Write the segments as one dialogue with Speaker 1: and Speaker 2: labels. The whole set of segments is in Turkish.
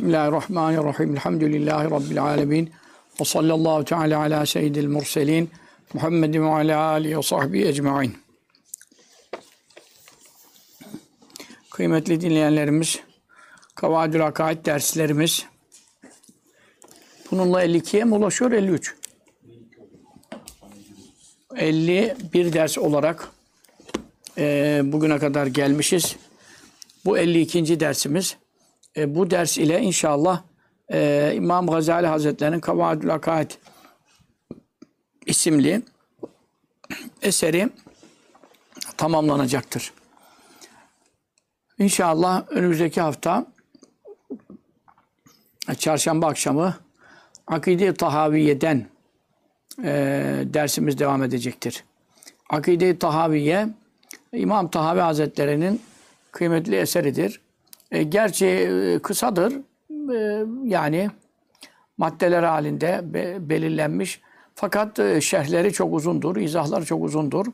Speaker 1: Bismillahirrahmanirrahim. Elhamdülillahi Rabbil alemin. Ve sallallahu teala ala seyyidil murselin. Muhammedin ve ala alihi ve sahbihi ecma'in. Kıymetli dinleyenlerimiz, Kavadül Akaid derslerimiz bununla 52'ye mi ulaşıyor? 53. 51 ders olarak e, bugüne kadar gelmişiz. Bu 52. dersimiz. E, bu ders ile inşallah e, İmam Gazali Hazretleri'nin Kavadül Akaid isimli eseri tamamlanacaktır. İnşallah önümüzdeki hafta çarşamba akşamı Akide-i Tahaviye'den e, dersimiz devam edecektir. Akide-i Tahaviye İmam Tahavi Hazretleri'nin kıymetli eseridir. E, gerçi e, kısadır. E, yani maddeler halinde be, belirlenmiş. Fakat e, şerhleri çok uzundur, izahları çok uzundur.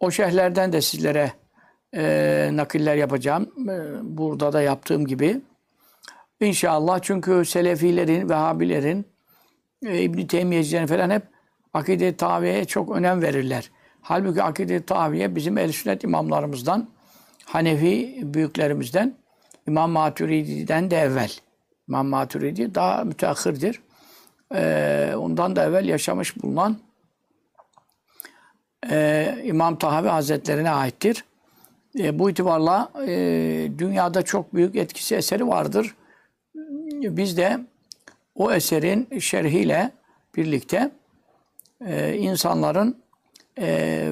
Speaker 1: O şerhlerden de sizlere nakiller yapacağım. Burada da yaptığım gibi. İnşallah çünkü Selefilerin, Vehhabilerin, e, İbn-i Teymiyecilerin falan hep akide-i taviye çok önem verirler. Halbuki akide-i taviye bizim el sünnet imamlarımızdan, Hanefi büyüklerimizden, İmam Maturidi'den de evvel. İmam Maturidi daha müteahhirdir. Ee, ondan da evvel yaşamış bulunan e, İmam Tahavi Hazretlerine aittir. E, bu itibarla e, dünyada çok büyük etkisi eseri vardır. Biz de o eserin şerhiyle birlikte e, insanların e,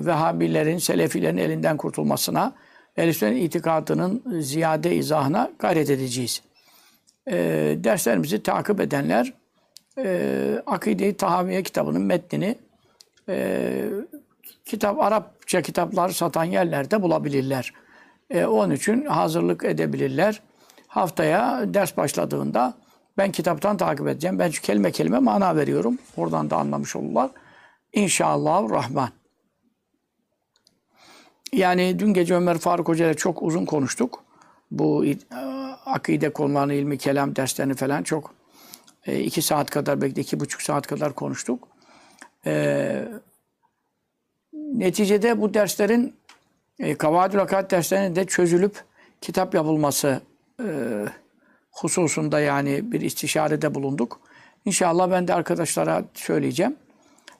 Speaker 1: Vehhabilerin, Selefilerin elinden kurtulmasına, Ehl-i itikadının ziyade izahına gayret edeceğiz. E, derslerimizi takip edenler e, Akide-i Tahaviye kitabının metnini e, kitap Arapça kitaplar satan yerlerde bulabilirler. E, onun için hazırlık edebilirler. Haftaya ders başladığında ben kitaptan takip edeceğim. Ben kelime kelime mana veriyorum. Oradan da anlamış olurlar. İnşallah Rahman. Yani dün gece Ömer Faruk Hoca ile çok uzun konuştuk. Bu e, akide konularını, ilmi kelam derslerini falan çok e, iki saat kadar belki de iki buçuk saat kadar konuştuk. E, neticede bu derslerin e, Kavadül Akad derslerinin de çözülüp kitap yapılması e, hususunda yani bir istişarede bulunduk. İnşallah ben de arkadaşlara söyleyeceğim.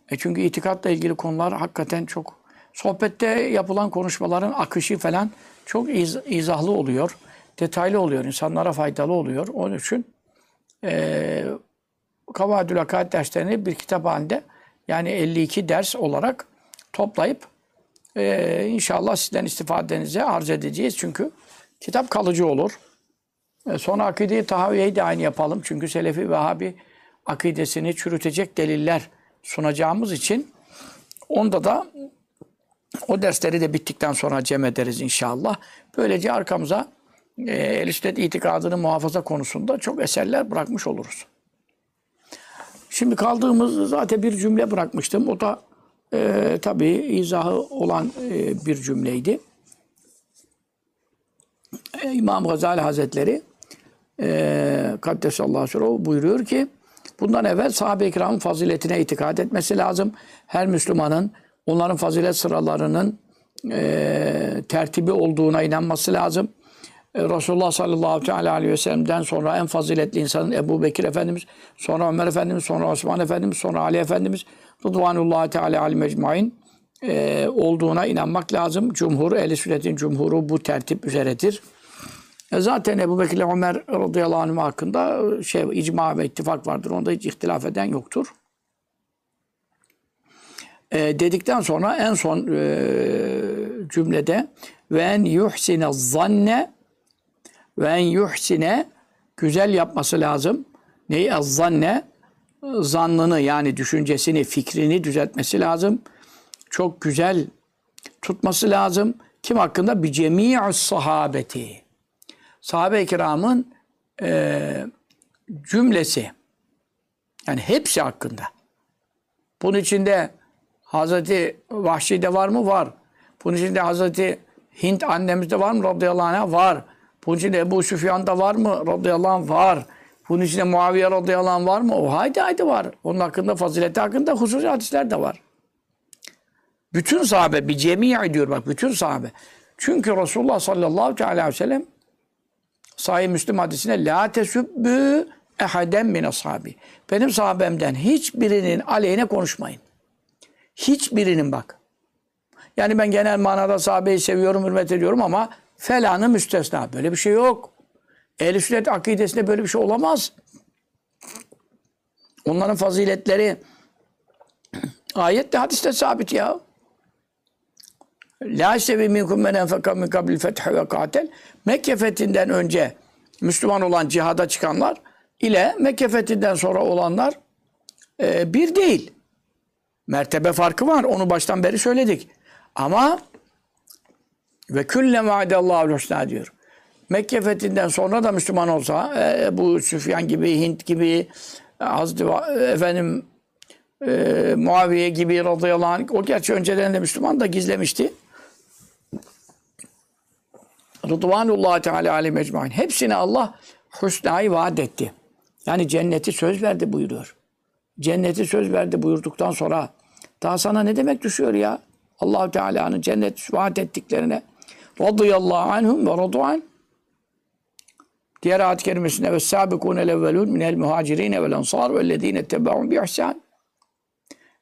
Speaker 1: E çünkü itikatla ilgili konular hakikaten çok sohbette yapılan konuşmaların akışı falan çok iz, izahlı oluyor. Detaylı oluyor. insanlara faydalı oluyor. Onun için e, Kavadül Akad derslerini bir kitap halinde yani 52 ders olarak toplayıp e, inşallah sizden istifadenize arz edeceğiz. Çünkü kitap kalıcı olur. E, sonra akide-i tahaviyeyi de aynı yapalım. Çünkü Selefi Vehhabi akidesini çürütecek deliller sunacağımız için onda da o dersleri de bittikten sonra cem ederiz inşallah. Böylece arkamıza e, el itikadını muhafaza konusunda çok eserler bırakmış oluruz. Şimdi kaldığımız zaten bir cümle bırakmıştım. O da e, tabii izahı olan e, bir cümleydi. E, İmam Gazali Hazretleri e, Kaddesallahu aleyhi buyuruyor ki bundan evvel sahabe-i kiramın faziletine itikad etmesi lazım. Her Müslümanın onların fazilet sıralarının e, tertibi olduğuna inanması lazım. E, Resulullah sallallahu aleyhi ve sellem'den sonra en faziletli insanın Ebu Bekir Efendimiz, sonra Ömer Efendimiz, sonra Osman Efendimiz, sonra Ali Efendimiz, Rıdvanullahi Teala Ali Mecmain e, olduğuna inanmak lazım. Cumhur, ehl sünnetin cumhuru bu tertip üzeredir. E zaten Ebu Bekir ile Ömer radıyallahu anh hakkında şey, icma ve ittifak vardır. Onda hiç ihtilaf eden yoktur. E, dedikten sonra en son e, cümlede ve en yuhsine zanne ve en yuhsine güzel yapması lazım. Neyi? Zanne zannını yani düşüncesini, fikrini düzeltmesi lazım. Çok güzel tutması lazım. Kim hakkında? Bi cemi'us sahabeti. Sahabe-i kiramın e, cümlesi. Yani hepsi hakkında. Bunun içinde Hazreti Vahşi'de var mı? Var. Bunun içinde Hazreti Hint annemizde var mı? Radıyallahu anh var. Bunun içinde Ebu Süfyan'da var mı? Radıyallahu anh var. Bunun içinde Muaviye radıyallahu anh var mı? O haydi haydi var. Onun hakkında fazileti hakkında hususi hadisler de var. Bütün sahabe bir cemi diyor bak bütün sahabe. Çünkü Resulullah sallallahu aleyhi ve sellem Sahih Müslim hadisine la tesübbü ehaden min ashabi. Benim sahabemden hiçbirinin aleyhine konuşmayın. Hiçbirinin bak. Yani ben genel manada sahabeyi seviyorum, hürmet ediyorum ama felanı müstesna. Böyle bir şey yok. Ehl-i sünnet akidesinde böyle bir şey olamaz. Onların faziletleri ayette hadiste sabit ya. La sevi minkum men enfeka min kabil fethi ve katel. Mekke fethinden önce Müslüman olan cihada çıkanlar ile Mekke fethinden sonra olanlar e, bir değil. Mertebe farkı var. Onu baştan beri söyledik. Ama ve külle vaadallahu husna diyor. Mekke fethinden sonra da Müslüman olsa e, bu Süfyan gibi, Hint gibi, Hazreti efendim e, Muaviye gibi radıyallahu anh, o gerçi önceden de Müslüman da gizlemişti. Rıdvanullah Teala aleyhi mecmain. Hepsine Allah husnayı vaat etti. Yani cenneti söz verdi buyuruyor. Cenneti söz verdi buyurduktan sonra daha sana ne demek düşüyor ya? Allahu Teala'nın cennet vaat ettiklerine radıyallahu anhum ve radu'an Diğer ayet-i kerimesinde ve sabikûne levvelûn minel muhacirine vel ensar vellezîne ettebe'ûn bi ihsân.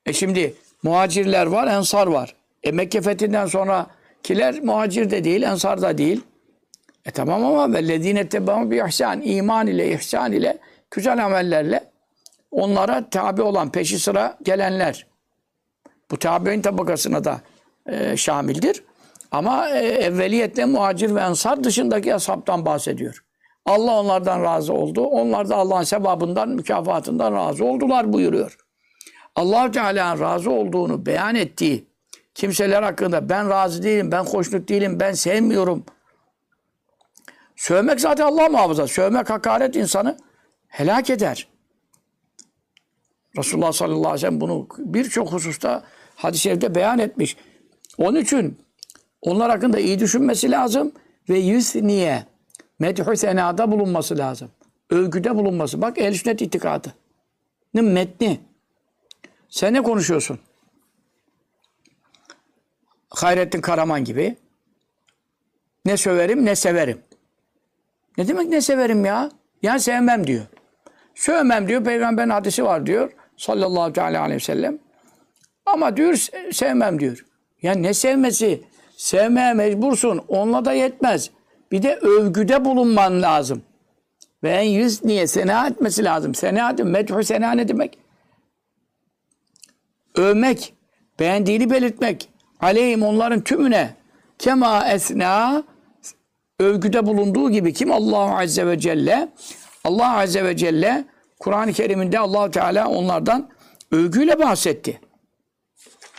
Speaker 1: E şimdi muhacirler var, ensar var. E Mekke fethinden sonra kiler muhacir de değil, ensar da değil. E tamam ama vellezîne ettebe'ûn bi ihsân. iman ile, ihsan ile, güzel amellerle onlara tabi olan, peşi sıra gelenler. Bu tabi'in tabakasına da e, şamildir. Ama e, evveliyetle muhacir ve ensar dışındaki ashabtan bahsediyor. Allah onlardan razı oldu. Onlar da Allah'ın sevabından, mükafatından razı oldular buyuruyor. allah Teala'nın razı olduğunu beyan ettiği kimseler hakkında ben razı değilim, ben hoşnut değilim, ben sevmiyorum. Sövmek zaten Allah muhafaza. Sövmek hakaret insanı helak eder. Resulullah sallallahu aleyhi ve sellem bunu birçok hususta hadis-i şerifte beyan etmiş. Onun için onlar hakkında iyi düşünmesi lazım ve yüz niye medhü senada bulunması lazım. Övgüde bulunması. Bak ehl sünnet itikadı. metni. Sen ne konuşuyorsun? Hayrettin Karaman gibi. Ne söverim ne severim. Ne demek ne severim ya? Yani sevmem diyor. Sövmem diyor. Peygamberin hadisi var diyor. Sallallahu aleyhi ve sellem. Ama diyor sevmem diyor. Ya ne sevmesi? Sevmeye mecbursun. Onunla da yetmez. Bir de övgüde bulunman lazım. Ve en yüz niye? Sena etmesi lazım. Sena etmek. Medhü sena ne demek? Övmek. Beğendiğini belirtmek. Aleyhim onların tümüne. Kema esna övgüde bulunduğu gibi kim Allah Azze ve Celle Allah Azze ve Celle Kur'an-ı Kerim'inde allah Teala onlardan övgüyle bahsetti.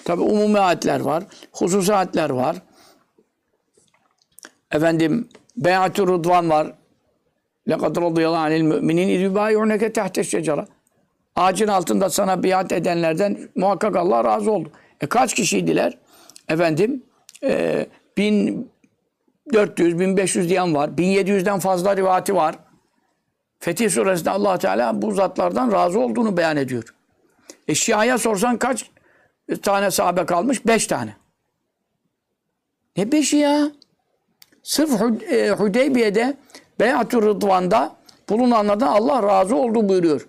Speaker 1: Tabi umumi ayetler var, hususi ayetler var. Efendim Beyatü Rıdvan var. لَقَدْ رَضِيَ اللّٰهُ عَنِ الْمُؤْمِنِينَ اِذْ تَحْتَ الشَّجَرَةِ Ağacın altında sana biat edenlerden muhakkak Allah razı oldu. E kaç kişiydiler? Efendim e, 1400, 1500 diyen var. 1700'den fazla rivati var. Fetih suresinde allah Teala bu zatlardan razı olduğunu beyan ediyor. E Şia'ya sorsan kaç tane sahabe kalmış? Beş tane. Ne beşi ya? Sırf e, Hudeybiye'de Beyat-ı Rıdvan'da bulunanlardan Allah razı oldu buyuruyor.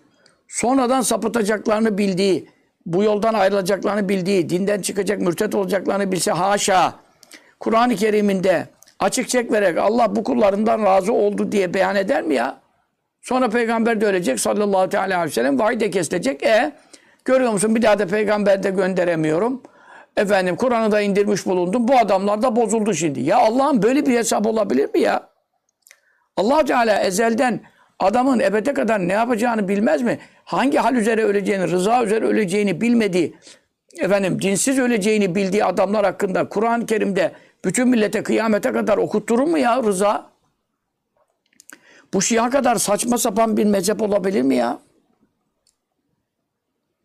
Speaker 1: Sonradan sapıtacaklarını bildiği, bu yoldan ayrılacaklarını bildiği, dinden çıkacak, mürtet olacaklarını bilse haşa. Kur'an-ı Kerim'inde açık çek vererek Allah bu kullarından razı oldu diye beyan eder mi ya? Sonra peygamber de ölecek sallallahu teala aleyhi ve sellem vahiy de kesilecek. E görüyor musun bir daha da peygamber de gönderemiyorum. Efendim Kur'an'ı da indirmiş bulundum. Bu adamlar da bozuldu şimdi. Ya Allah'ın böyle bir hesap olabilir mi ya? allah Teala ezelden adamın ebede kadar ne yapacağını bilmez mi? Hangi hal üzere öleceğini, rıza üzere öleceğini bilmediği, efendim dinsiz öleceğini bildiği adamlar hakkında Kur'an-ı Kerim'de bütün millete kıyamete kadar okutturur mu ya rıza? Bu Şia kadar saçma sapan bir mezhep olabilir mi ya?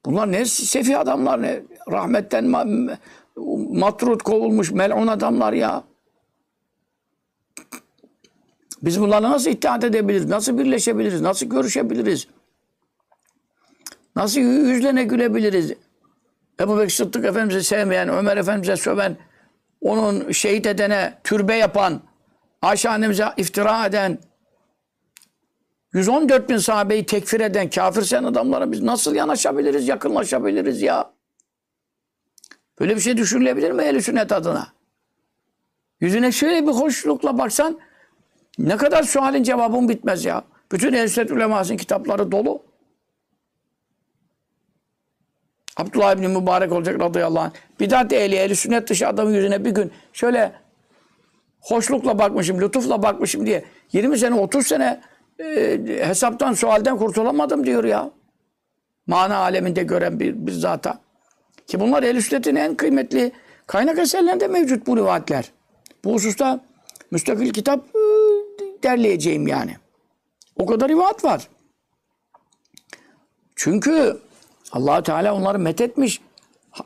Speaker 1: Bunlar ne sefi adamlar ne? Rahmetten ma- matrut kovulmuş melun adamlar ya. Biz bunlarla nasıl ittihat edebiliriz? Nasıl birleşebiliriz? Nasıl görüşebiliriz? Nasıl yü- yüzlerine gülebiliriz? Ebu Bekir Sıddık Efendimiz'i sevmeyen, Ömer Efendimiz'e söven, onun şehit edene türbe yapan, Ayşe annemize iftira eden, 114 bin sahabeyi tekfir eden, kafir sen adamlara biz nasıl yanaşabiliriz, yakınlaşabiliriz ya? Böyle bir şey düşünülebilir mi ehl sünnet adına? Yüzüne şöyle bir hoşlukla baksan ne kadar sualin cevabın bitmez ya. Bütün ehl sünnet ulemasının kitapları dolu. Abdullah İbni Mübarek olacak radıyallahu anh. Bidat ehli, ehli sünnet dışı adamın yüzüne bir gün şöyle hoşlukla bakmışım, lütufla bakmışım diye 20 sene, 30 sene e, hesaptan, sualden kurtulamadım diyor ya. Mana aleminde gören bir, bir zata. Ki bunlar ehl sünnetin en kıymetli kaynak eserlerinde mevcut bu rivayetler. Bu hususta müstakil kitap e, derleyeceğim yani. O kadar rivayet var. Çünkü allah Teala onları methetmiş.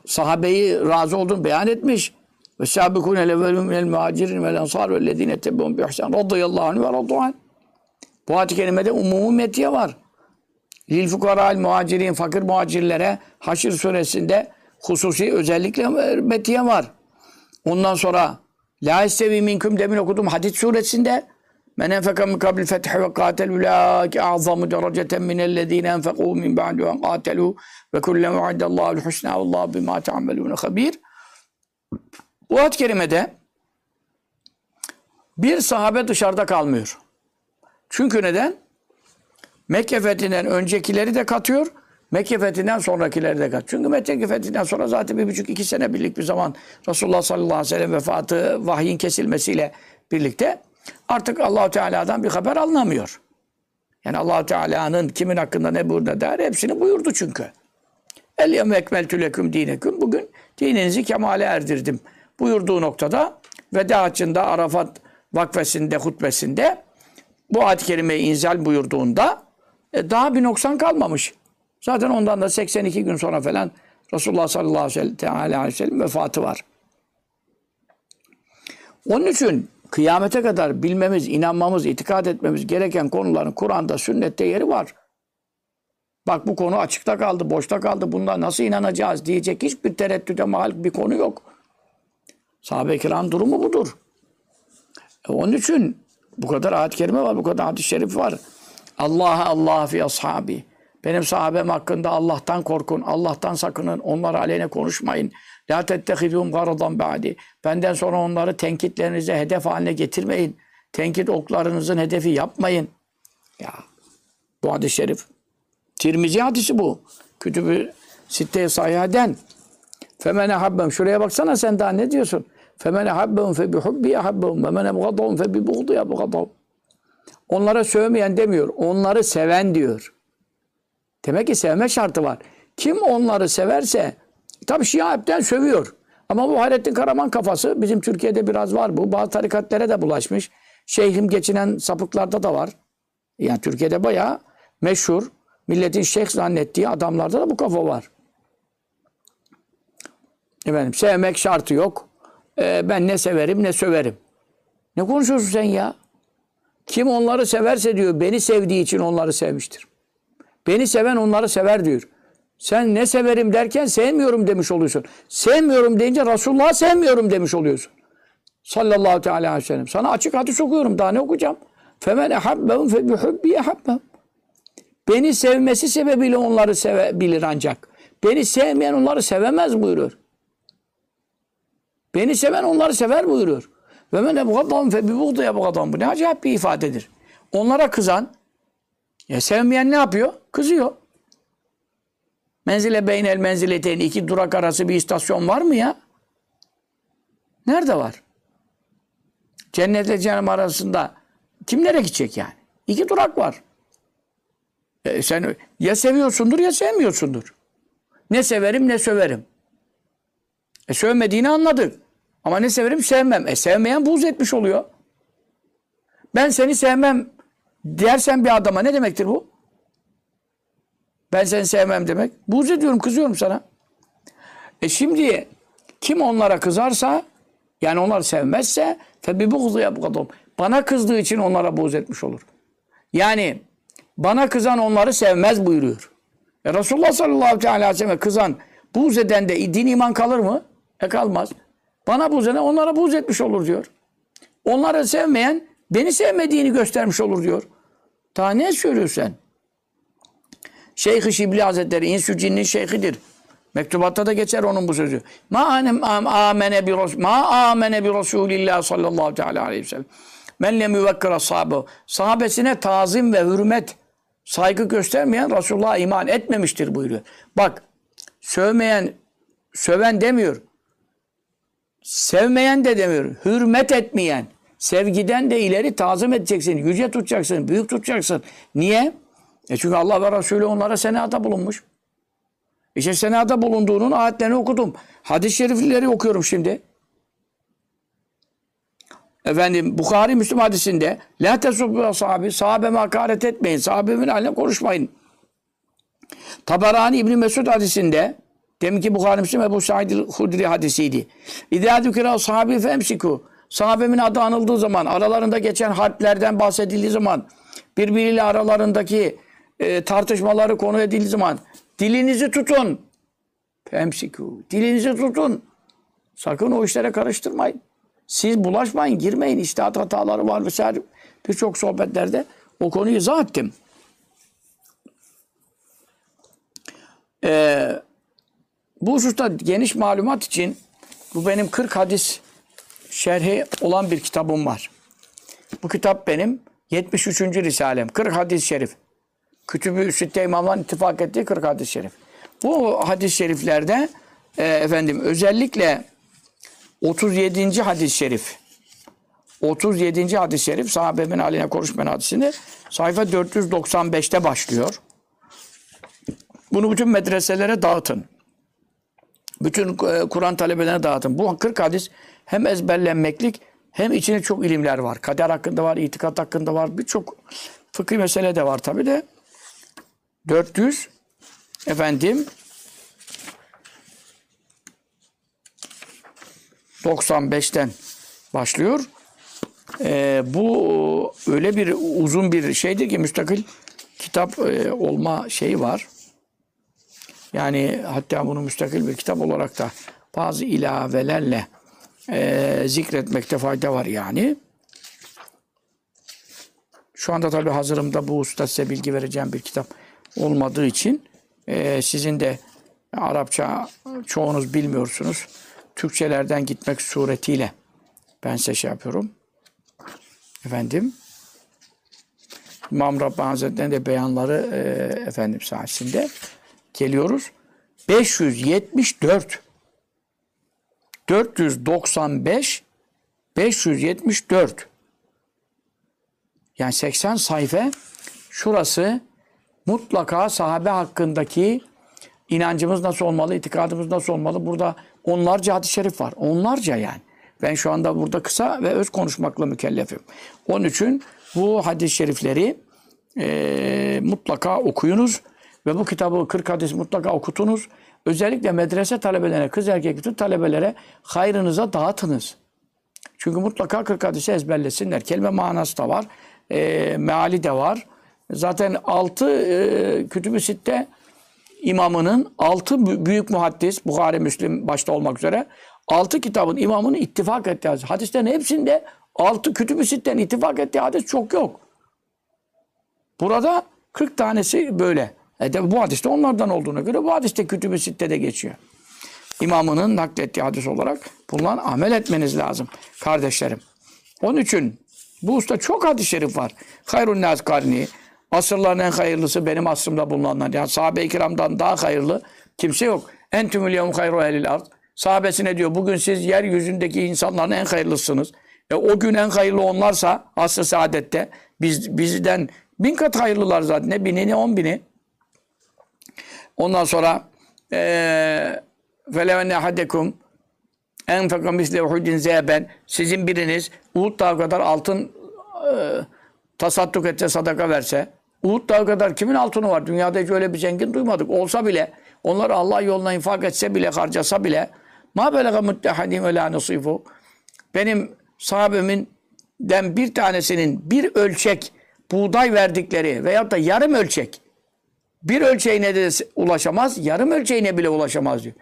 Speaker 1: Sahabeyi razı olduğunu beyan etmiş. Ve sabikun el evvelü minel muhacirin vel ensar ve lezine tebbeun bi ihsan. Radıyallahu anh ve radduan. Bu ayet-i kerimede umumi metiye var. Lil fukara'l muhacirin, fakir muhacirlere Haşr suresinde hususi özellikle metiye var. Ondan sonra La istevi minkum demin okudum Hadid suresinde Men enfeka min kabil fethi ve katel ulaike a'zamu dereceten minellezine enfekû min ba'du en katelu ve kullem uaddallahu husna vallahu bima ta'amelûne habir. Bu ayet kerimede bir sahabe dışarıda kalmıyor. Çünkü neden? Mekke fethinden öncekileri de katıyor. Mekke fethinden sonrakileri de katıyor. Çünkü Mekke fethinden sonra zaten bir buçuk iki sene birlik bir zaman Resulullah sallallahu aleyhi ve sellem vefatı, vahyin kesilmesiyle birlikte artık Allahu Teala'dan bir haber alınamıyor. Yani Allahu Teala'nın kimin hakkında ne burada der hepsini buyurdu çünkü. El yevme ekmeltü leküm dineküm. Bugün dininizi kemale erdirdim. Buyurduğu noktada veda haccında Arafat vakfesinde, hutbesinde bu ayet-i kerimeyi inzal buyurduğunda e, daha bir noksan kalmamış. Zaten ondan da 82 gün sonra falan Resulullah sallallahu aleyhi ve sellem vefatı var. Onun için kıyamete kadar bilmemiz, inanmamız, itikad etmemiz gereken konuların Kur'an'da, sünnette yeri var. Bak bu konu açıkta kaldı, boşta kaldı. Bunda nasıl inanacağız diyecek hiçbir tereddüde mahal bir konu yok. Sahabe-i kiram durumu budur. E onun için bu kadar ayet-i kerime var, bu kadar hadis-i şerif var. Allah'a Allah fi ashabi. Benim sahabem hakkında Allah'tan korkun, Allah'tan sakının, onlara aleyhine konuşmayın. La tettehidûm garadan ba'di. Benden sonra onları tenkitlerinize hedef haline getirmeyin. Tenkit oklarınızın hedefi yapmayın. Ya bu hadis-i şerif. Tirmizi hadisi bu. Kütübü Sitte-i Sahihaden. Femen ehabbem. Şuraya baksana sen daha ne diyorsun? Ehabbem ve men ebgadahum fe bi buğdu ebgadahum. Onlara sövmeyen demiyor. Onları seven diyor. Demek ki sevme şartı var. Kim onları severse tabi Şia hepten sövüyor. Ama bu Hayrettin Karaman kafası bizim Türkiye'de biraz var bu. Bazı tarikatlere de bulaşmış. Şeyhim geçinen sapıklarda da var. Yani Türkiye'de bayağı meşhur. Milletin şeyh zannettiği adamlarda da bu kafa var. Efendim sevmek şartı yok. Ee, ben ne severim ne söverim. Ne konuşuyorsun sen ya? Kim onları severse diyor beni sevdiği için onları sevmiştir. Beni seven onları sever diyor. Sen ne severim derken sevmiyorum demiş oluyorsun. Sevmiyorum deyince Resulullah'ı sevmiyorum demiş oluyorsun. Sallallahu teala aleyhi ve sellem. Sana açık hadis okuyorum. Daha ne okuyacağım? Femen ehabbehum fe bihubbi ehabbehum. Beni sevmesi sebebiyle onları sevebilir ancak. Beni sevmeyen onları sevemez buyuruyor. Beni seven onları sever buyuruyor. Ve men ebgadahum fe bi buğdu ebgadahum. Bu ne acayip bir ifadedir. Onlara kızan, ya sevmeyen ne yapıyor? Kızıyor. Menzile beynel menzileteyn iki durak arası bir istasyon var mı ya? Nerede var? Cennetle cehennem arasında kim nereye gidecek yani? İki durak var. E sen ya seviyorsundur ya sevmiyorsundur. Ne severim ne söverim. E sövmediğini anladık. Ama ne severim sevmem. E sevmeyen buğz etmiş oluyor. Ben seni sevmem dersen bir adama ne demektir bu? Ben seni sevmem demek. Buğz ediyorum, kızıyorum sana. E şimdi kim onlara kızarsa yani onları sevmezse febi buğzu yapgadum. bana kızdığı için onlara buğz etmiş olur. Yani bana kızan onları sevmez buyuruyor. E Resulullah sallallahu aleyhi ve sellem kızan, buğz eden de din iman kalır mı? E kalmaz. Bana buğz eden onlara buğz etmiş olur diyor. Onları sevmeyen beni sevmediğini göstermiş olur diyor. Daha ne söylüyorsun? Şeyh-i Şibli Hazretleri insü cinnin şeyhidir. Mektubatta da geçer onun bu sözü. Ma anem amene bi ma amene bi Resulillah sallallahu aleyhi ve sellem. Men lem yuvekkir. Sahabesine tazim ve hürmet, saygı göstermeyen Resulullah'a iman etmemiştir buyuruyor. Bak, sövmeyen, söven demiyor. Sevmeyen de demiyor. Hürmet etmeyen. Sevgiden de ileri tazim edeceksin. Yüce tutacaksın. Büyük tutacaksın. Niye? E çünkü Allah ve Resulü onlara senada bulunmuş. İşte senada bulunduğunun ayetlerini okudum. Hadis-i şerifleri okuyorum şimdi. Efendim Bukhari Müslüm hadisinde La tesubbu sahabi sahabeme hakaret etmeyin. Sahabemin haline konuşmayın. Tabarani İbni Mesud hadisinde deminki Bukhari Müslüm Ebu Said Hudri hadisiydi. İdâ dükira sahabi femsiku sahabemin adı anıldığı zaman aralarında geçen harplerden bahsedildiği zaman birbiriyle aralarındaki e, tartışmaları konu edildiği zaman dilinizi tutun. Femsiku. Dilinizi tutun. Sakın o işlere karıştırmayın. Siz bulaşmayın, girmeyin. İştihat hataları var vesaire. Birçok sohbetlerde o konuyu izah ettim. Ee, bu hususta geniş malumat için bu benim 40 hadis şerhi olan bir kitabım var. Bu kitap benim 73. Risalem. 40 hadis-i şerif. Kütübü Sütte İmamların ittifak ettiği 40 hadis-i şerif. Bu hadis-i şeriflerde e, efendim özellikle 37. hadis-i şerif 37. hadis-i şerif sahabemin haline konuşmayan hadisini sayfa 495'te başlıyor. Bunu bütün medreselere dağıtın. Bütün e, Kur'an talebelerine dağıtın. Bu 40 hadis hem ezberlenmeklik hem içinde çok ilimler var. Kader hakkında var, itikat hakkında var. Birçok fıkhi mesele de var tabi de. 400 efendim 95'ten başlıyor. Ee, bu öyle bir uzun bir şeydir ki müstakil kitap e, olma şeyi var. Yani hatta bunu müstakil bir kitap olarak da bazı ilavelerle e, zikretmekte fayda var yani. Şu anda tabii hazırımda bu usta size bilgi vereceğim bir kitap olmadığı için e, sizin de Arapça çoğunuz bilmiyorsunuz. Türkçelerden gitmek suretiyle ben size şey yapıyorum. Efendim İmam Rabbani Hazretleri'nin de beyanları e, efendim sayesinde geliyoruz. 574 495 574 yani 80 sayfa şurası mutlaka sahabe hakkındaki inancımız nasıl olmalı, itikadımız nasıl olmalı? Burada onlarca hadis-i şerif var. Onlarca yani. Ben şu anda burada kısa ve öz konuşmakla mükellefim. Onun için bu hadis-i şerifleri e, mutlaka okuyunuz ve bu kitabı 40 hadis mutlaka okutunuz. Özellikle medrese talebelerine, kız erkek bütün talebelere hayrınıza dağıtınız. Çünkü mutlaka 40 hadisi ezberlesinler. Kelime manası da var, e, meali de var. Zaten 6 e, kütüb-i sitte imamının 6 büyük muhaddis, Bukhari, Müslim başta olmak üzere 6 kitabın imamının ittifak ettiği hadis. Hadislerin hepsinde 6 kütüb-i sitten ittifak ettiği hadis çok yok. Burada 40 tanesi böyle. E de bu hadiste onlardan olduğuna göre bu hadiste kütüb-i sittede geçiyor. İmamının naklettiği hadis olarak bundan amel etmeniz lazım kardeşlerim. Onun için bu usta çok hadis-i şerif var. Hayrun nas karni, asırların en hayırlısı benim asrımda bulunanlar. Yani sahabe-i kiramdan daha hayırlı kimse yok. Entümül yevm hayru ehlil ard. Sahabesine diyor bugün siz yeryüzündeki insanların en hayırlısınız. E, o gün en hayırlı onlarsa asr-ı saadette biz, bizden bin kat hayırlılar zaten. Ne bini ne on bini. Ondan sonra فَلَوَنَّ اَحَدَكُمْ اَنْفَقَ مِسْلَ اُحُدٍ zeben Sizin biriniz Uhud dağı kadar altın e, tasadduk etse, sadaka verse. Uhud dağı kadar kimin altını var? Dünyada hiç öyle bir zengin duymadık. Olsa bile, onlar Allah yoluna infak etse bile, harcasa bile ma belega muttehadim ve la nasifu. Benim sahabemin den bir tanesinin bir ölçek buğday verdikleri veyahut da yarım ölçek bir ölçeğine de ulaşamaz, yarım ölçeğine bile ulaşamaz diyor.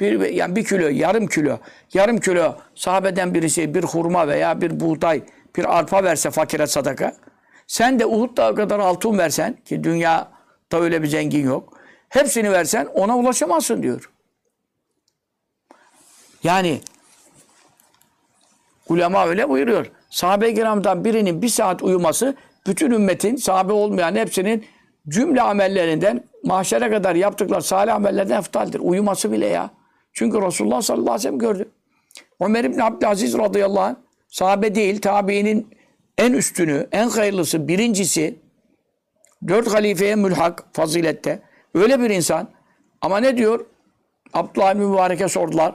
Speaker 1: Bir, yani bir kilo, yarım kilo, yarım kilo sahabeden birisi bir hurma veya bir buğday, bir arpa verse fakire sadaka. Sen de Uhud dağı kadar altın versen ki dünyada öyle bir zengin yok. Hepsini versen ona ulaşamazsın diyor. Yani ulema öyle buyuruyor. Sahabe-i kiramdan birinin bir saat uyuması bütün ümmetin sahabe olmayan hepsinin cümle amellerinden mahşere kadar yaptıkları salih amellerden eftaldir. Uyuması bile ya. Çünkü Resulullah sallallahu aleyhi ve sellem gördü. Ömer İbni Abdülaziz radıyallahu anh sahabe değil tabiinin en üstünü, en hayırlısı, birincisi dört halifeye mülhak fazilette. Öyle bir insan. Ama ne diyor? Abdullah Mübarek'e sordular.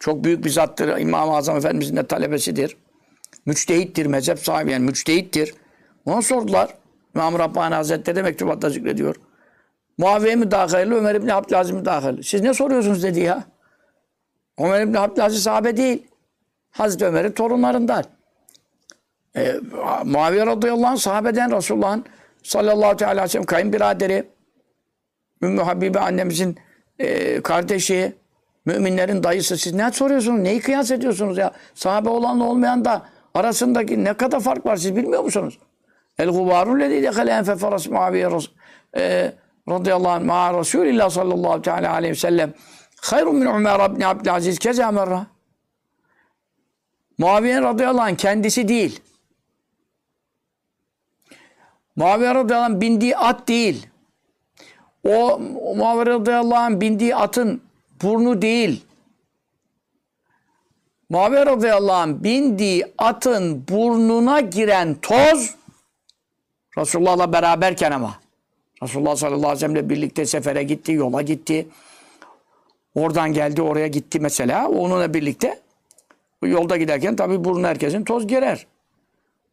Speaker 1: Çok büyük bir zattır. İmam-ı Azam Efendimizin de talebesidir. Müçtehittir, mezhep sahibi yani müçtehittir. Ona sordular. İmam Rabbani Hazretleri de mektubatta zikrediyor. Muaviye mi daha hayırlı, Ömer İbni Abdülaziz mi daha? Siz ne soruyorsunuz dedi ya. Ömer İbni Abdülaziz sahabe değil. Hazreti Ömer'in torunlarından. E, Muaviye radıyallahu anh sahabeden Resulullah'ın sallallahu aleyhi ve sellem kayınbiraderi. Ümmü Habibe annemizin e, kardeşi. Müminlerin dayısı. Siz ne soruyorsunuz? Neyi kıyas ediyorsunuz ya? Sahabe olanla olmayan da arasındaki ne kadar fark var siz bilmiyor musunuz? El gubaru lezi dekale enfe feras Muaviye e, radıyallahu anh ma'a Resulillah sallallahu teala aleyhi ve sellem hayrun min Ömer ibn Abdülaziz keza merra. Muaviye radıyallahu anh kendisi değil. Muaviye radıyallahu anh bindiği at değil. O Muaviye radıyallahu anh bindiği atın burnu değil. Muaviye radıyallahu anh bindiği atın burnuna giren toz Resulullah'la beraberken ama. Resulullah sallallahu aleyhi ve sellem'le birlikte sefere gitti, yola gitti. Oradan geldi, oraya gitti mesela. Onunla birlikte yolda giderken tabii burnu herkesin toz girer.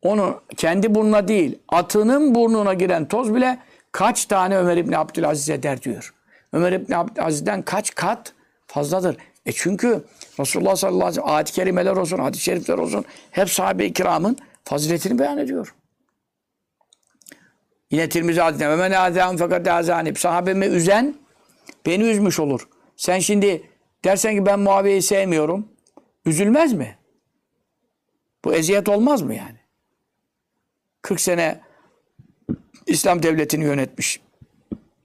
Speaker 1: Onu kendi burnuna değil, atının burnuna giren toz bile kaç tane Ömer İbni Abdülaziz eder diyor. Ömer İbni Abdülaziz'den kaç kat fazladır. E çünkü Resulullah sallallahu aleyhi ve sellem ayet-i kerimeler olsun, hadis-i şerifler olsun hep sahabe-i kiramın faziletini beyan ediyor. Yine Tirmizi hadisinde ve men azâhum fakat azâni. Sahabemi üzen beni üzmüş olur. Sen şimdi dersen ki ben Muaviye'yi sevmiyorum. Üzülmez mi? Bu eziyet olmaz mı yani? 40 sene İslam devletini yönetmiş.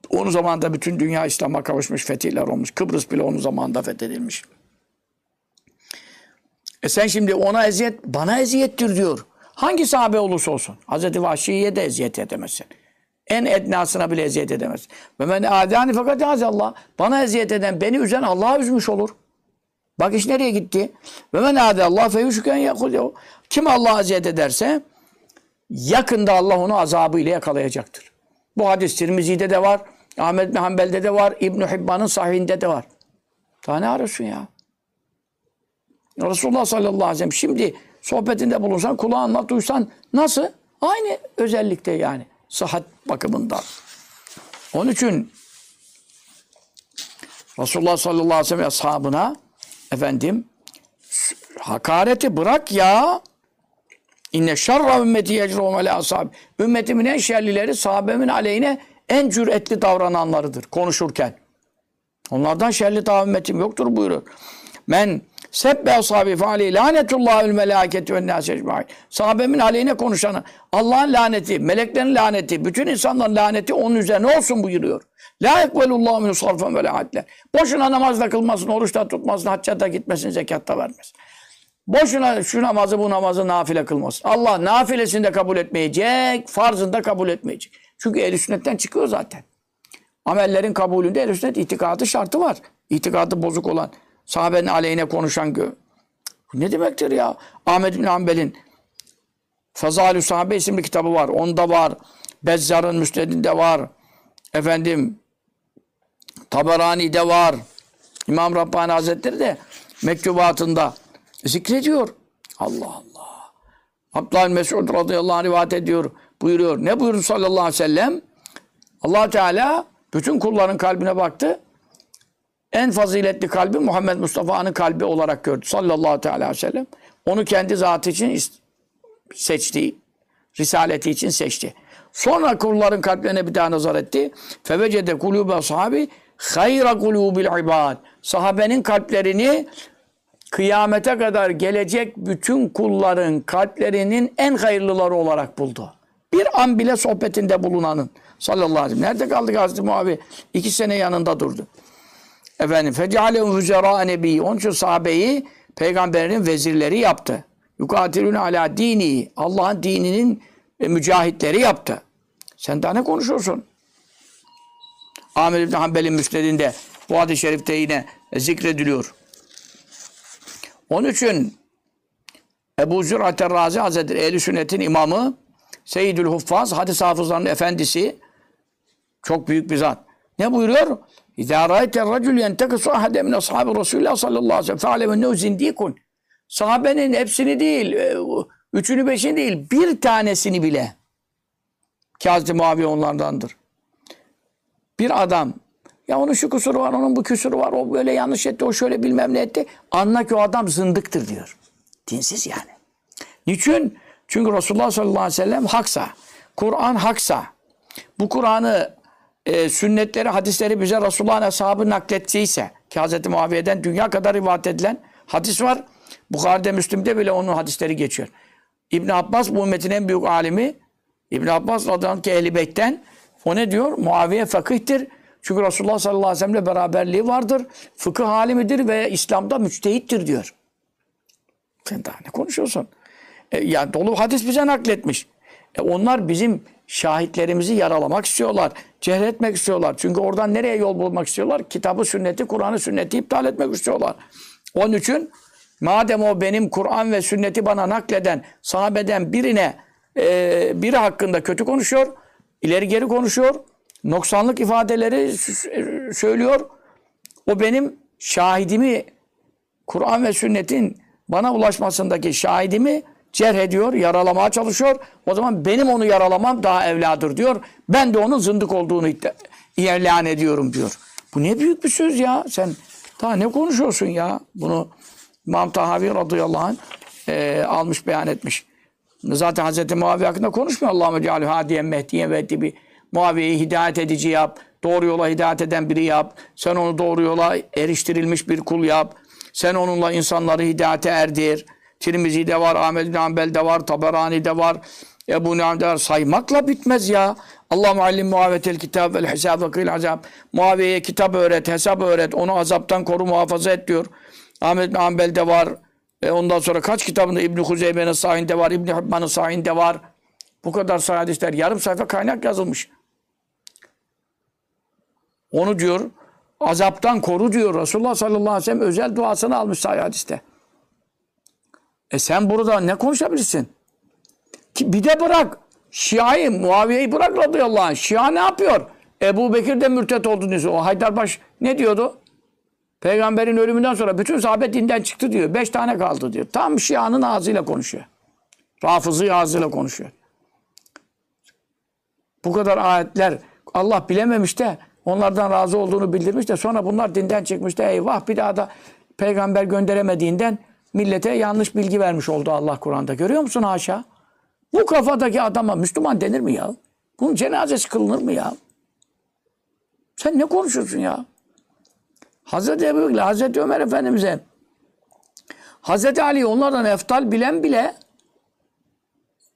Speaker 1: Onun zamanında bütün dünya İslam'a kavuşmuş, fetihler olmuş. Kıbrıs bile onun zamanında fethedilmiş. E sen şimdi ona eziyet, bana eziyettir diyor. Hangi sahabe olursa olsun. Hazreti Vahşi'ye de eziyet edemezsin. En ednasına bile eziyet edemez. Ve men adani fakat Allah. Bana eziyet eden, beni üzen Allah'a üzmüş olur. Bak iş nereye gitti? Ve men Allah feyuşken yakul. Kim Allah'a eziyet ederse yakında Allah onu azabıyla yakalayacaktır. Bu hadis Tirmizi'de de var. Ahmet bin de var. İbn Hibban'ın sahihinde de var. Daha ne arıyorsun ya? Resulullah sallallahu aleyhi ve sellem şimdi sohbetinde bulunsan, kulağınla duysan nasıl? Aynı özellikte yani. Sıhhat bakımından. Onun için Resulullah sallallahu aleyhi ve sellem ashabına efendim hakareti bırak ya. İnne şerra ümmeti yecrum ale ashab. Ümmetimin en şerlileri sahabemin aleyhine en cüretli davrananlarıdır konuşurken. Onlardan şerli daha ümmetim yoktur buyuruyor. Men Sebbe ashabi feali lanetullahül melâketi ve nâs ecmaîn. Sahabemin aleyhine konuşanı Allah'ın laneti, meleklerin laneti, bütün insanların laneti onun üzerine olsun buyuruyor. La ekvelullahu min sarfen ve la Boşuna namaz da kılmasın, oruç da tutmasın, hacca da gitmesin, zekat da vermesin. Boşuna şu namazı bu namazı nafile kılmasın. Allah nafilesini de kabul etmeyecek, farzını da kabul etmeyecek. Çünkü ehl sünnetten çıkıyor zaten. Amellerin kabulünde ehl sünnet itikadı şartı var. İtikadı bozuk olan sahabenin aleyhine konuşan gö. Ne demektir ya? Ahmet bin Hanbel'in Fazalü Sahabe isimli kitabı var. Onda var. Bezzar'ın Müsned'inde var. Efendim Taberani'de var. İmam Rabbani Hazretleri de mektubatında zikrediyor. Allah Allah. Abdullah Mesud radıyallahu anh rivayet ediyor. Buyuruyor. Ne buyurdu sallallahu aleyhi ve sellem? allah Teala bütün kulların kalbine baktı en faziletli kalbi Muhammed Mustafa'nın kalbi olarak gördü sallallahu teala aleyhi ve sellem. Onu kendi zatı için seçti. Risaleti için seçti. Sonra kulların kalplerine bir daha nazar etti. Fevecede kulübe ashabi hayra kulubil ibad. Sahabenin kalplerini kıyamete kadar gelecek bütün kulların kalplerinin en hayırlıları olarak buldu. Bir an bile sohbetinde bulunanın sallallahu aleyhi ve sellem. Nerede kaldı Hazreti Muavi? İki sene yanında durdu. Efendim fecalehum füzera nebi. Onun için sahabeyi peygamberin vezirleri yaptı. Yukatilun ala dini. Allah'ın dininin e, mücahitleri yaptı. Sen daha ne konuşuyorsun? Amir İbni Hanbel'in müsnedinde bu hadis-i şerifte yine zikrediliyor. Onun için Ebu Zürat Razi Hazretleri Ehl-i Sünnet'in imamı Seyyidül Huffaz hadis hafızlarının efendisi çok büyük bir zat. Ne buyuruyor? İzâ râite racül yentekisu ahade min ashabi Resulullah sallallahu aleyhi ve sellem fe'alem ennehu zindikun. Sahabenin hepsini değil, e, üçünü beşini değil, bir tanesini bile. Hazreti Muaviye onlardandır. Bir adam ya onun şu kusuru var, onun bu kusuru var, o böyle yanlış etti, o şöyle bilmem ne etti. Anla ki o adam zındıktır diyor. Dinsiz yani. Niçin? Çünkü Resulullah sallallahu aleyhi ve sellem haksa. Kur'an haksa. Bu Kur'an'ı e, sünnetleri, hadisleri bize Resulullah'ın ashabı naklettiyse ki Hz. Muaviye'den dünya kadar rivayet edilen hadis var. Bukhari'de, Müslim'de bile onun hadisleri geçiyor. İbn Abbas bu ümmetin en büyük alimi. İbn Abbas radıyallahu ki Ehl-i Beyt'ten o ne diyor? Muaviye fakihtir. Çünkü Resulullah sallallahu aleyhi ve sellem'le beraberliği vardır. Fıkıh alimidir ve İslam'da müçtehittir diyor. Sen daha ne konuşuyorsun? E, yani dolu hadis bize nakletmiş. E, onlar bizim şahitlerimizi yaralamak istiyorlar. Cehretmek istiyorlar. Çünkü oradan nereye yol bulmak istiyorlar? Kitabı, sünneti, Kur'an'ı, sünneti iptal etmek istiyorlar. Onun için madem o benim Kur'an ve sünneti bana nakleden sahabeden birine e, biri hakkında kötü konuşuyor, ileri geri konuşuyor, noksanlık ifadeleri söylüyor. O benim şahidimi Kur'an ve sünnetin bana ulaşmasındaki şahidimi cerh ediyor, yaralamaya çalışıyor. O zaman benim onu yaralamam daha evladır diyor. Ben de onun zındık olduğunu ilan ediyorum diyor. Bu ne büyük bir söz ya. Sen daha ne konuşuyorsun ya? Bunu İmam Tahavi radıyallahu anh e, almış beyan etmiş. Zaten Hazreti Muaviye hakkında konuşmuyor. Allahümme cealü hadiyen mehdiyen ve tibi. Muaviye'yi hidayet edici yap. Doğru yola hidayet eden biri yap. Sen onu doğru yola eriştirilmiş bir kul yap. Sen onunla insanları hidayete erdir. Tirmizi'de var, Ahmed bin Hanbel'de var, Taberani'de var, Ebu Nu'am'da var. Saymakla bitmez ya. Allah muallim muhavetel kitab vel hesab ve kıyıl azab. Muaviye'ye kitap öğret, hesap öğret. Onu azaptan koru muhafaza et diyor. Ahmed bin Hanbel'de var. E ondan sonra kaç kitabında İbn Huzeyme'nin sahinde var, İbn Hibban'ın sahinde var. Bu kadar sahih. Yarım sayfa kaynak yazılmış. Onu diyor azaptan koru diyor. Resulullah sallallahu aleyhi ve sellem özel duasını almış sahih hadiste. E sen burada ne konuşabilirsin? Ki bir de bırak. Şia'yı, Muaviye'yi bırak radıyallahu anh. Şia ne yapıyor? Ebu Bekir de mürtet oldu diyor. O Haydarbaş ne diyordu? Peygamberin ölümünden sonra bütün sahabe dinden çıktı diyor. Beş tane kaldı diyor. Tam Şia'nın ağzıyla konuşuyor. Rafızı ağzıyla konuşuyor. Bu kadar ayetler Allah bilememiş de onlardan razı olduğunu bildirmiş de sonra bunlar dinden çıkmış da eyvah bir daha da peygamber gönderemediğinden millete yanlış bilgi vermiş oldu Allah Kur'an'da. Görüyor musun haşa? Bu kafadaki adama Müslüman denir mi ya? Bunun cenazesi kılınır mı ya? Sen ne konuşuyorsun ya? Hazreti Ebu Bekir, Hazreti Ömer Efendimiz'e Hazreti Ali onlardan eftal bilen bile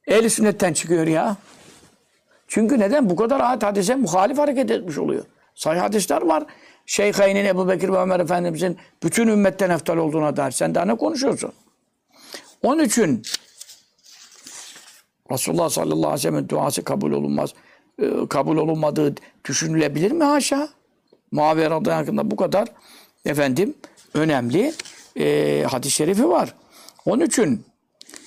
Speaker 1: ehl sünnetten çıkıyor ya. Çünkü neden? Bu kadar ayet hadise muhalif hareket etmiş oluyor. Sahih hadisler var. Şeyhaynin Ebu Bekir ve Ömer Efendimizin bütün ümmetten eftal olduğuna dair. Sen daha ne konuşuyorsun? Onun için Resulullah sallallahu aleyhi ve sellem'in duası kabul olunmaz. Ee, kabul olunmadığı düşünülebilir mi haşa? Muaviye radıyallahu hakkında bu kadar efendim önemli e, hadis-i şerifi var. Onun için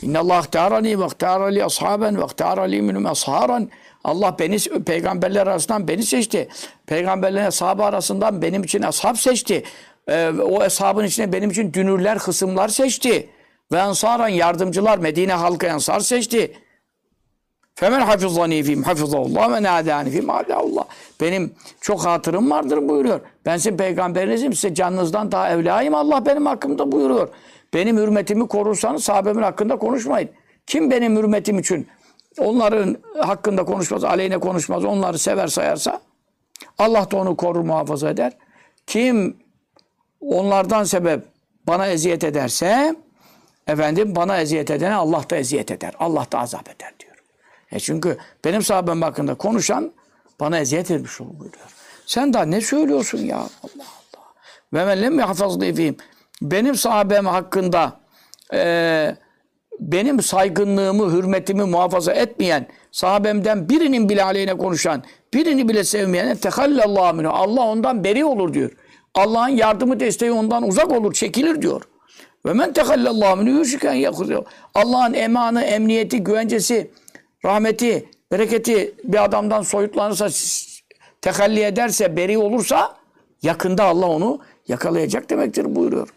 Speaker 1: İnna Allah ihtarani ve ihtarali ashaben ve ihtarali minum asharan. Allah beni peygamberler arasından beni seçti. Peygamberlerin ashabı arasından benim için ashab seçti. Ee, o ashabın içine benim için dünürler, hısımlar seçti. Ve ensaran yardımcılar Medine halkı ensar seçti. Femen hafizani fîm hafizallah ve nâdâni fîm Allah. Benim çok hatırım vardır buyuruyor. Ben sizin peygamberinizim size canınızdan daha evlayım Allah benim hakkımda buyuruyor. Benim hürmetimi korursanız sahabemin hakkında konuşmayın. Kim benim hürmetim için onların hakkında konuşmaz, aleyhine konuşmaz, onları sever sayarsa Allah da onu korur muhafaza eder. Kim onlardan sebep bana eziyet ederse efendim bana eziyet edene Allah da eziyet eder. Allah da azap eder diyor. E çünkü benim sahabem hakkında konuşan bana eziyet etmiş olur buyuruyor. Sen daha ne söylüyorsun ya? Allah Allah. Ve men lem. Benim sahabem hakkında e, benim saygınlığımı, hürmetimi muhafaza etmeyen, sahabemden birinin bile aleyhine konuşan, birini bile sevmeyen tehallallahu minhu. Allah ondan beri olur diyor. Allah'ın yardımı desteği ondan uzak olur, çekilir diyor. Ve men tehallallahu minhu yuşiken yakuzuyor. Allah'ın emanı, emniyeti, güvencesi, rahmeti, bereketi bir adamdan soyutlanırsa, tehalli ederse, beri olursa yakında Allah onu yakalayacak demektir buyuruyor.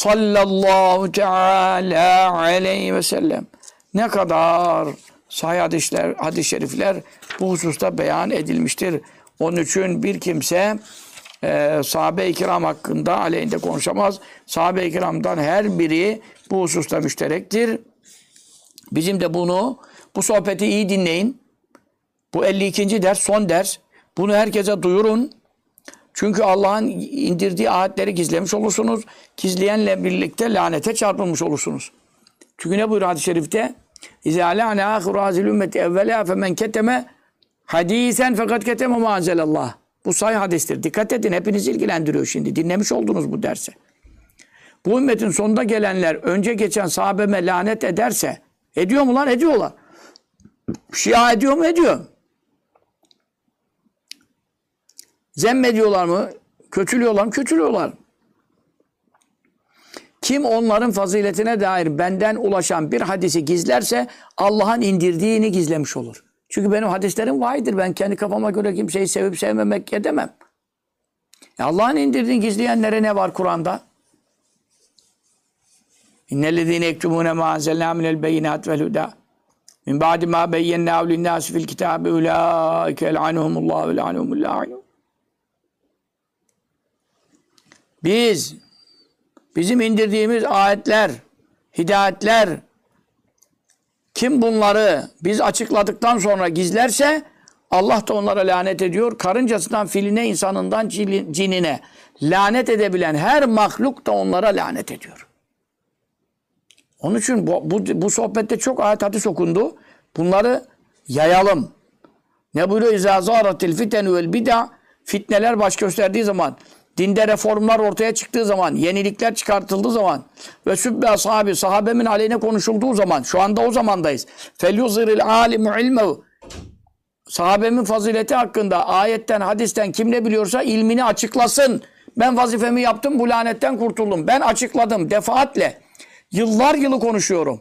Speaker 1: Sallallahu teala aleyhi ve sellem. Ne kadar sahih hadisler, hadis-i şerifler bu hususta beyan edilmiştir. Onun için bir kimse e, sahabe-i kiram hakkında aleyhinde konuşamaz. Sahabe-i kiramdan her biri bu hususta müşterektir. Bizim de bunu, bu sohbeti iyi dinleyin. Bu 52. ders, son ders. Bunu herkese duyurun. Çünkü Allah'ın indirdiği ayetleri gizlemiş olursunuz. Gizleyenle birlikte lanete çarpılmış olursunuz. Çünkü ne buyuruyor hadis-i şerifte? İzâ lâne âhiru hazil ümmeti evvelâ femen keteme hadîsen fakat keteme mâzelallah. Bu sahih hadistir. Dikkat edin hepinizi ilgilendiriyor şimdi. Dinlemiş oldunuz bu dersi. Bu ümmetin sonunda gelenler önce geçen sahabeme lanet ederse ediyor mu lan? Ediyorlar. Şia ediyor mu? Ediyor. Zemmediyorlar mı? Kötülüyorlar mı? Kötülüyorlar. Kim onların faziletine dair benden ulaşan bir hadisi gizlerse Allah'ın indirdiğini gizlemiş olur. Çünkü benim hadislerim vahidir. Ben kendi kafama göre kimseyi sevip sevmemek edemem. E Allah'ın indirdiğini gizleyenlere ne var Kur'an'da? İnnellezîne ektumûne mâ anzelnâ minel beyinât vel hudâ. Min ba'di mâ beyyennâhu linnâsi fil kitâbi ulâike el'anehumullâhu ve le'anehumullâhu Biz bizim indirdiğimiz ayetler, hidayetler kim bunları biz açıkladıktan sonra gizlerse Allah da onlara lanet ediyor. Karıncasından filine, insanından cinine lanet edebilen her mahluk da onlara lanet ediyor. Onun için bu, bu, bu sohbette çok ayet hadis okundu. Bunları yayalım. Ne buyuruyor? İzâ zâratil fitenu vel bid'a fitneler baş gösterdiği zaman dinde reformlar ortaya çıktığı zaman, yenilikler çıkartıldığı zaman ve sübbe ashabi, sahabemin aleyhine konuşulduğu zaman, şu anda o zamandayız. Felyuziril alimu ilmehu. Sahabemin fazileti hakkında ayetten, hadisten kim ne biliyorsa ilmini açıklasın. Ben vazifemi yaptım, bu lanetten kurtuldum. Ben açıkladım defaatle. Yıllar yılı konuşuyorum.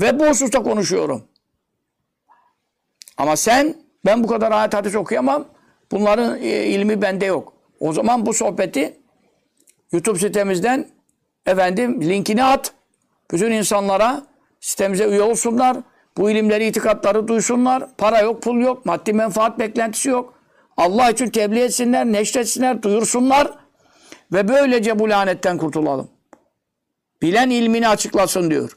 Speaker 1: Ve bu hususta konuşuyorum. Ama sen, ben bu kadar ayet hadis okuyamam. Bunların e, ilmi bende yok. O zaman bu sohbeti YouTube sitemizden efendim linkini at. Bütün insanlara sitemize üye olsunlar. Bu ilimleri, itikatları duysunlar. Para yok, pul yok, maddi menfaat beklentisi yok. Allah için tebliğ etsinler, neşretsinler, duyursunlar. Ve böylece bu lanetten kurtulalım. Bilen ilmini açıklasın diyor.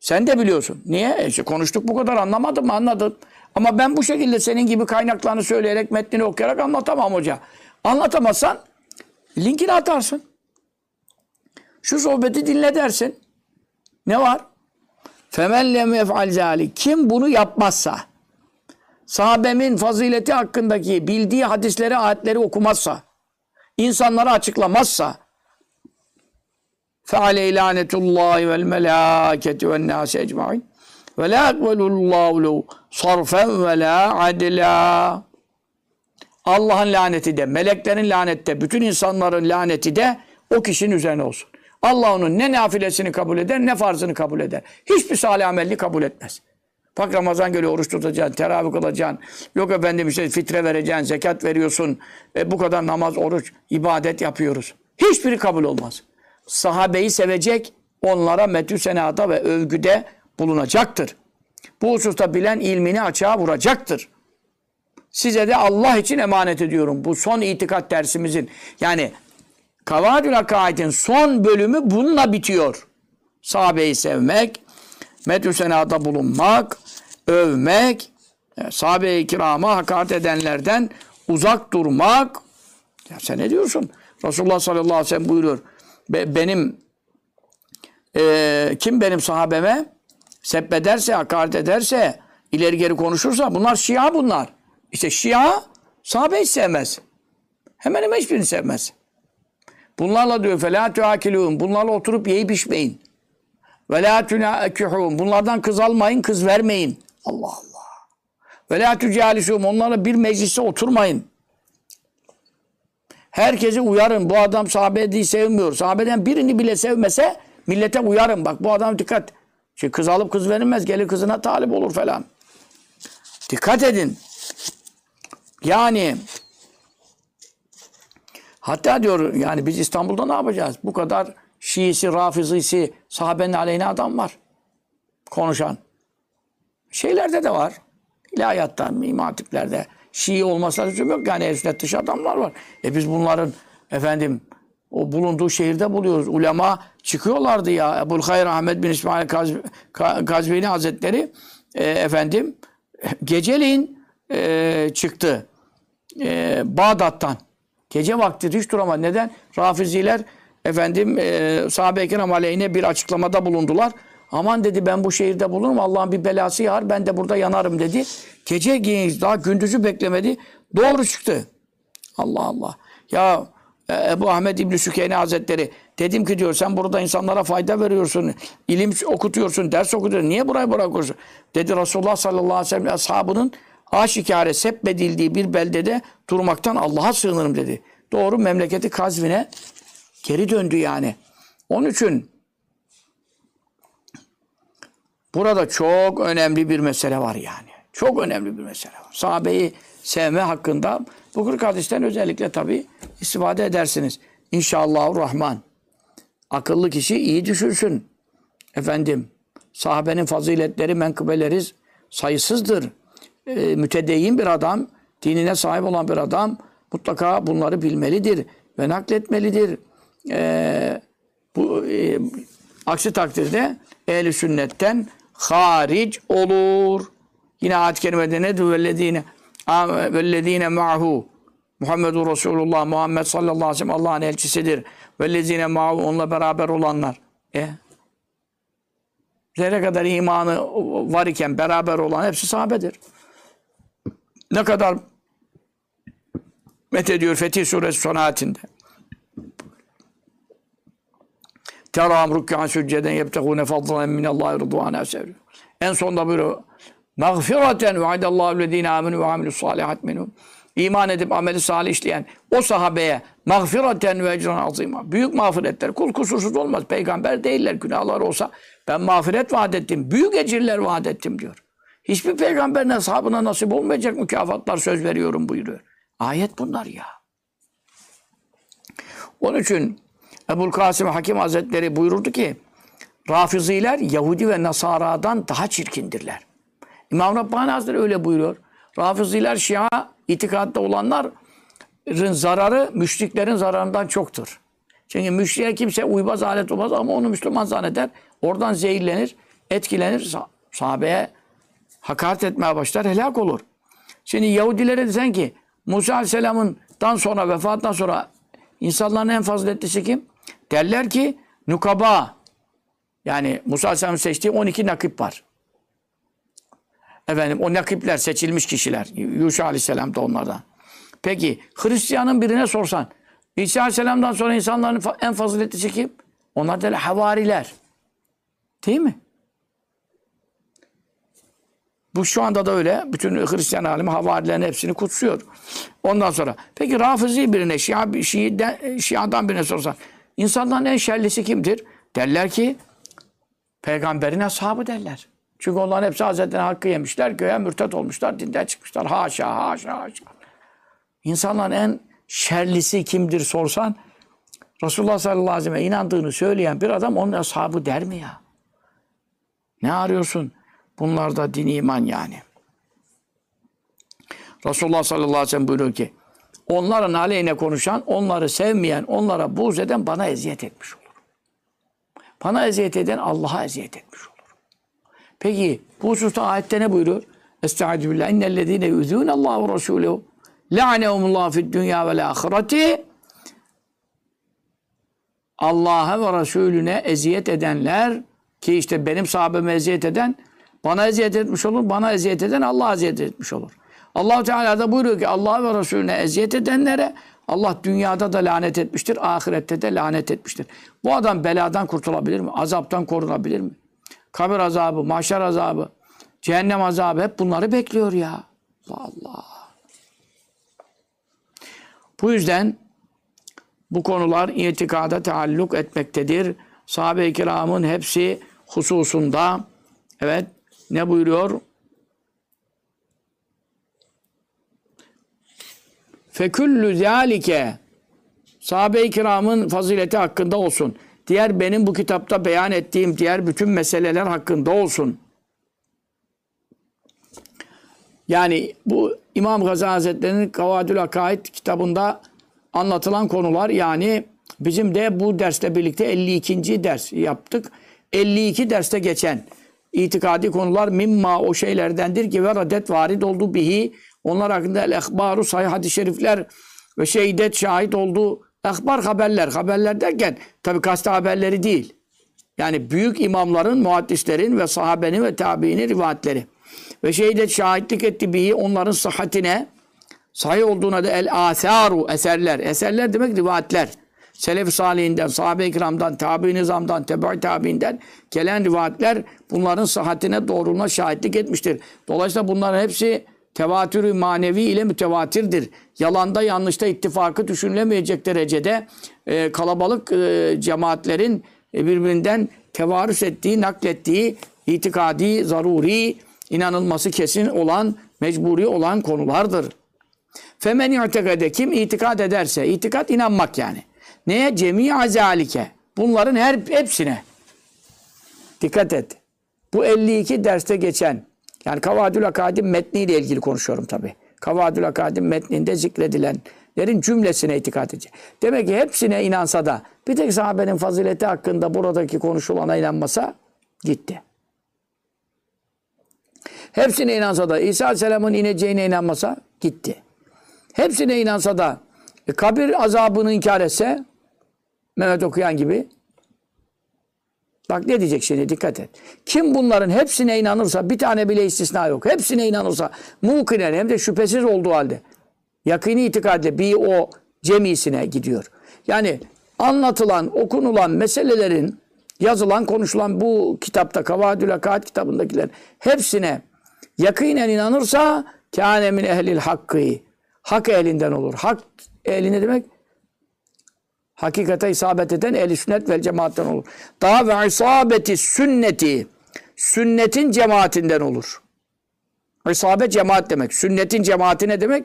Speaker 1: Sen de biliyorsun. Niye? E konuştuk bu kadar anlamadım mı? Anladım. Ama ben bu şekilde senin gibi kaynaklarını söyleyerek, metnini okuyarak anlatamam hoca. Anlatamazsan linkini atarsın. Şu sohbeti dinle dersin. Ne var? Femen lem yef'al. Kim bunu yapmazsa, sahabemin fazileti hakkındaki bildiği hadisleri, ayetleri okumazsa, insanlara açıklamazsa, fe aleyh lanetullahi vel melâketi ven nâsi ecmaîn ve lâ ekvelullahu sarfen ve lâ adlâ. Allah'ın laneti de, meleklerin laneti de, bütün insanların laneti de o kişinin üzerine olsun. Allah onun ne nafilesini kabul eder ne farzını kabul eder. Hiçbir salih amelli kabul etmez. Bak Ramazan geliyor oruç tutacaksın, teravih kılacaksın. Yok efendim işte fitre vereceksin, zekat veriyorsun. E, bu kadar namaz, oruç, ibadet yapıyoruz. Hiçbiri kabul olmaz. Sahabeyi sevecek, onlara metü senada ve övgüde bulunacaktır. Bu hususta bilen ilmini açığa vuracaktır. Size de Allah için emanet ediyorum. Bu son itikat dersimizin yani Kavadül Akaid'in son bölümü bununla bitiyor. Sahabeyi sevmek, medü senada bulunmak, övmek, e, sahabe-i kirama hakaret edenlerden uzak durmak. Ya sen ne diyorsun? Resulullah sallallahu aleyhi ve sellem buyuruyor. Be- benim e, kim benim sahabeme sebbederse, hakaret ederse, ileri geri konuşursa bunlar Şia bunlar. İşte Şia sahabeyi sevmez. Hemen hemen hiçbirini sevmez. Bunlarla diyor فَلَا تُعَكِلُونَ Bunlarla oturup yiyip içmeyin. وَلَا تُنَاكِحُونَ Bunlardan kız almayın, kız vermeyin. Allah Allah. وَلَا تُجَالِسُونَ Onlarla bir mecliste oturmayın. Herkesi uyarın. Bu adam sahabeyi sevmiyor. Sahabeden birini bile sevmese millete uyarın. Bak bu adam dikkat. Şimdi kız alıp kız verilmez. Gelir kızına talip olur falan. Dikkat edin. Yani hatta diyor yani biz İstanbul'da ne yapacağız? Bu kadar Şiisi, Rafizisi, sahabenin aleyhine adam var. Konuşan. Şeylerde de var. İlahiyatta, imam hatiplerde. Şii olmasa lüzum yok. Yani ehl dışı adamlar var. E biz bunların efendim o bulunduğu şehirde buluyoruz. Ulema çıkıyorlardı ya. Ebul Hayr Ahmet bin İsmail Kaz- Ka- Gazvini Hazretleri e, efendim geceliğin e, çıktı. E, Bağdat'tan. Gece vakti hiç duramadı. Neden? Rafiziler efendim e, sahabe-i kiram aleyhine bir açıklamada bulundular. Aman dedi ben bu şehirde bulunurum. Allah'ın bir belası yağar. Ben de burada yanarım dedi. Gece giyin daha gündüzü beklemedi. Doğru çıktı. Allah Allah. Ya e, Ebu Ahmet İbni Sükeyne Hazretleri dedim ki diyor sen burada insanlara fayda veriyorsun. ilim okutuyorsun, ders okutuyorsun. Niye burayı bırakıyorsun? Dedi Resulullah sallallahu aleyhi ve sellem ashabının aşikare sebbedildiği bir beldede durmaktan Allah'a sığınırım dedi. Doğru memleketi Kazvin'e geri döndü yani. Onun için burada çok önemli bir mesele var yani. Çok önemli bir mesele var. Sahabeyi sevme hakkında bu 40 hadisten özellikle tabi istifade edersiniz. İnşallah Rahman. Akıllı kişi iyi düşünsün. Efendim, sahabenin faziletleri, menkıbeleri sayısızdır. E, mütedeyyin bir adam, dinine sahip olan bir adam mutlaka bunları bilmelidir ve nakletmelidir. E, bu e, aksi takdirde ehli sünnetten haric olur. Yine ayet-i kerimede ne diyor? Vellezine vellezine ma'hu Muhammedur Resulullah Muhammed sallallahu aleyhi ve sellem Allah'ın elçisidir. Vellezine ma'hu onunla beraber olanlar. E Zerre kadar imanı var iken beraber olan hepsi sahabedir. Ne kadar met ediyor Fetih Suresi son ayetinde. Teram rükkan sücceden yebtegûne fadlan minallahi rıdvâne sevri. En sonda buyuruyor. Mağfireten vaadallahu lezine amenu ve amilus salihat minhum. İman edip ameli salih işleyen o sahabeye mağfireten ve ecran azima. Büyük mağfiretler. Kul kusursuz olmaz. Peygamber değiller. Günahlar olsa ben mağfiret vaat ettim. Büyük ecirler vaat ettim diyor. Hiçbir peygamberin ashabına nasip olmayacak mükafatlar söz veriyorum buyuruyor. Ayet bunlar ya. Onun için Ebul Kasım Hakim Hazretleri buyururdu ki Rafiziler Yahudi ve Nasara'dan daha çirkindirler. İmam Rabbani Hazretleri öyle buyuruyor. Rafiziler Şia itikatta olanların zararı müşriklerin zararından çoktur. Çünkü müşriye kimse uymaz alet olmaz ama onu Müslüman zanneder. Oradan zehirlenir, etkilenir. Sahabeye hakaret etmeye başlar, helak olur. Şimdi Yahudilere desen ki Musa Aleyhisselam'dan sonra, vefatından sonra insanların en faziletlisi kim? Derler ki Nukaba. Yani Musa Aleyhisselam'ın seçtiği 12 nakip var. Efendim o nakipler seçilmiş kişiler. Yuşa Aleyhisselam da onlardan. Peki Hristiyanın birine sorsan İsa Aleyhisselam'dan sonra insanların en faziletlisi kim? Onlar da havariler. Değil mi? Bu şu anda da öyle. Bütün Hristiyan alemi havarilerin hepsini kutsuyor. Ondan sonra. Peki Rafizi birine, Şia, Şii'den, Şia'dan birine sorsan. insanların en şerlisi kimdir? Derler ki peygamberin ashabı derler. Çünkü onların hepsi Hazretleri'ne hakkı yemişler. Göğe mürtet olmuşlar. Dinden çıkmışlar. Haşa, haşa, haşa. İnsanların en şerlisi kimdir sorsan Resulullah sallallahu aleyhi ve sellem'e inandığını söyleyen bir adam onun ashabı der mi ya? Ne arıyorsun? Bunlar da din iman yani. Resulullah sallallahu aleyhi ve sellem buyuruyor ki onların aleyhine konuşan, onları sevmeyen, onlara buğz eden bana eziyet etmiş olur. Bana eziyet eden Allah'a eziyet etmiş olur. Peki bu hususta ayette ne buyuruyor? Estaizu billah. İnnellezine yüzûne Allah ve Resulühü la'nehumullah fid dünya vel ahireti Allah'a ve Resulüne eziyet edenler ki işte benim sahabeme eziyet eden bana eziyet etmiş olur. Bana eziyet eden Allah'a eziyet etmiş olur. allah Teala da buyuruyor ki Allah ve Resulüne eziyet edenlere Allah dünyada da lanet etmiştir, ahirette de lanet etmiştir. Bu adam beladan kurtulabilir mi? Azaptan korunabilir mi? Kabir azabı, mahşer azabı, cehennem azabı hep bunları bekliyor ya. Allah Allah. Bu yüzden bu konular itikada taalluk etmektedir. Sahabe-i kiramın hepsi hususunda evet ne buyuruyor? Feküllü zâlike sahabe-i kiramın fazileti hakkında olsun. Diğer benim bu kitapta beyan ettiğim diğer bütün meseleler hakkında olsun. Yani bu İmam Gazali Hazretleri'nin Kavadül Akaid kitabında anlatılan konular yani bizim de bu dersle birlikte 52. ders yaptık. 52 derste geçen itikadi konular mimma o şeylerdendir ki ve radet varid oldu bihi. Onlar hakkında el ehbaru sahih hadis-i şerifler ve şehidet şahit oldu. Ehbar haberler. Haberler derken tabi kastı haberleri değil. Yani büyük imamların, muhaddislerin ve sahabenin ve tabiinin rivayetleri. Ve şehidet şahitlik etti bihi onların sıhhatine sahih olduğuna da el asaru eserler. Eserler demek rivayetler. Selef-i Salihinden, sahabe-i kiramdan, tabi nizamdan, tebe tabiinden gelen rivayetler bunların sıhhatine doğruluğuna şahitlik etmiştir. Dolayısıyla bunların hepsi tevatürü manevi ile mütevatirdir. Yalanda yanlışta ittifakı düşünülemeyecek derecede e, kalabalık e, cemaatlerin e, birbirinden tevarüs ettiği, naklettiği itikadi, zaruri, inanılması kesin olan, mecburi olan konulardır. Femen i'tekade kim itikad ederse, itikat inanmak yani. Neye? Cemi azalike. Bunların her hepsine. Dikkat et. Bu 52 derste geçen yani Kavadül Akadim metniyle ilgili konuşuyorum tabi. Kavadül Akadim metninde zikredilenlerin cümlesine itikat edecek. Demek ki hepsine inansa da bir tek sahabenin fazileti hakkında buradaki konuşulana inanmasa gitti. Hepsine inansa da İsa Aleyhisselam'ın ineceğine inanmasa gitti. Hepsine inansa da e, kabir azabını inkar etse Mehmet okuyan gibi Bak ne diyecek şimdi dikkat et. Kim bunların hepsine inanırsa bir tane bile istisna yok. Hepsine inanırsa mukinen hem de şüphesiz olduğu halde yakini itikadle bir o cemisine gidiyor. Yani anlatılan, okunulan meselelerin yazılan, konuşulan bu kitapta Kavadül Akaat kitabındakiler hepsine yakinen inanırsa kâne min ehlil hakkı. Hak elinden olur. Hak ehli ne demek? Hakikate isabet eden ehl sünnet vel cemaatten olur. Daha ve isabeti sünneti sünnetin cemaatinden olur. İsabet cemaat demek. Sünnetin cemaati ne demek?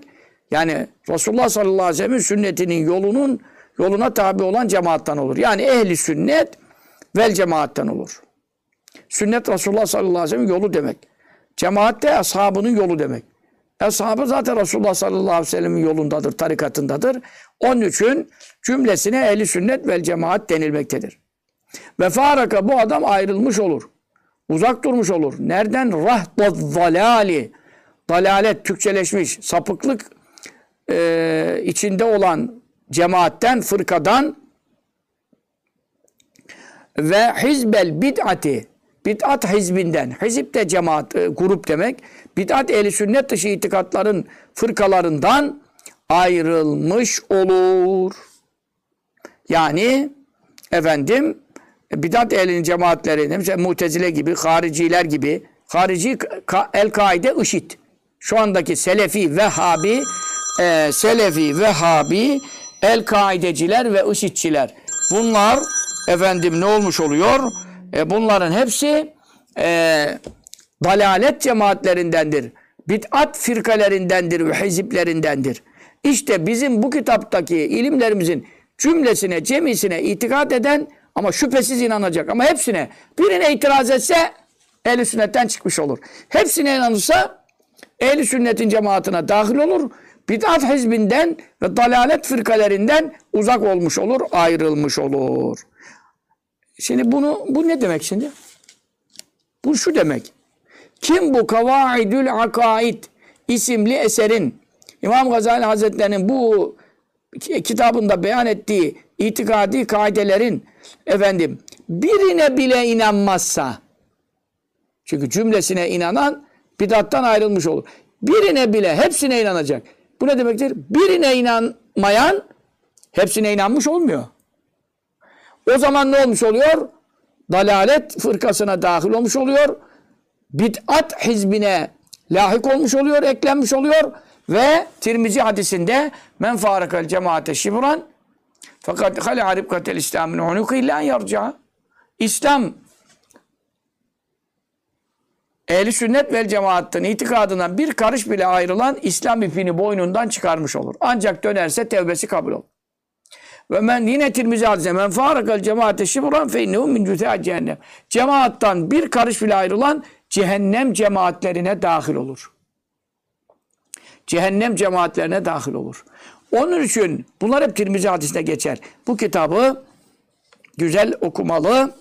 Speaker 1: Yani Resulullah sallallahu aleyhi ve sellem'in sünnetinin yolunun yoluna tabi olan cemaattan olur. Yani ehli sünnet vel cemaatten olur. Sünnet Resulullah sallallahu aleyhi ve sellem'in yolu demek. Cemaat de ashabının yolu demek. Ashabı zaten Resulullah sallallahu aleyhi ve sellem'in yolundadır, tarikatındadır. Onun için cümlesine ehli sünnet vel cemaat denilmektedir. Ve faraka bu adam ayrılmış olur. Uzak durmuş olur. Nereden? Rahdat zalali. Dalalet, Türkçeleşmiş, sapıklık e, içinde olan cemaatten, fırkadan ve hizbel bid'ati bid'at hizbinden. Hizip de cemaat, e, grup demek. Bid'at ehli sünnet dışı itikatların fırkalarından ayrılmış olur. Yani efendim bidat ehlinin cemaatleri mesela mutezile gibi, hariciler gibi harici el-Kaide IŞİD. Şu andaki Selefi, Vehhabi, e, Selefi, Vehhabi, El-Kaideciler ve IŞİD'çiler. Bunlar efendim ne olmuş oluyor? E, bunların hepsi e, dalalet cemaatlerindendir. Bid'at firkalerindendir ve hiziplerindendir. İşte bizim bu kitaptaki ilimlerimizin cümlesine, cemisine itikat eden ama şüphesiz inanacak. Ama hepsine birine itiraz etse ehl sünnetten çıkmış olur. Hepsine inanırsa ehl sünnetin cemaatine dahil olur. bid'at hizbinden ve dalalet fırkalerinden uzak olmuş olur, ayrılmış olur. Şimdi bunu bu ne demek şimdi? Bu şu demek. Kim bu Kavaidül Akaid isimli eserin İmam Gazali Hazretleri'nin bu kitabında beyan ettiği itikadi kaidelerin efendim birine bile inanmazsa çünkü cümlesine inanan bidattan ayrılmış olur. Birine bile hepsine inanacak. Bu ne demektir? Birine inanmayan hepsine inanmış olmuyor. O zaman ne olmuş oluyor? Dalalet fırkasına dahil olmuş oluyor. Bid'at hizbine lahik olmuş oluyor, eklenmiş oluyor ve Tirmizi hadisinde men farakal cemaate şibran fakat hale ribkatel İslam'ın unuku illa yarca. İslam ehli sünnet vel cemaattin itikadından bir karış bile ayrılan İslam ipini boynundan çıkarmış olur. Ancak dönerse tevbesi kabul olur. Ve men yine Tirmizi hadise men farakal cemaate şibran fe innehu min cehennem. Cemaattan bir karış bile ayrılan cehennem cemaatlerine dahil olur. Cehennem cemaatlerine dahil olur. Onun için bunlar hep Tirmizi hadisine geçer. Bu kitabı güzel okumalı,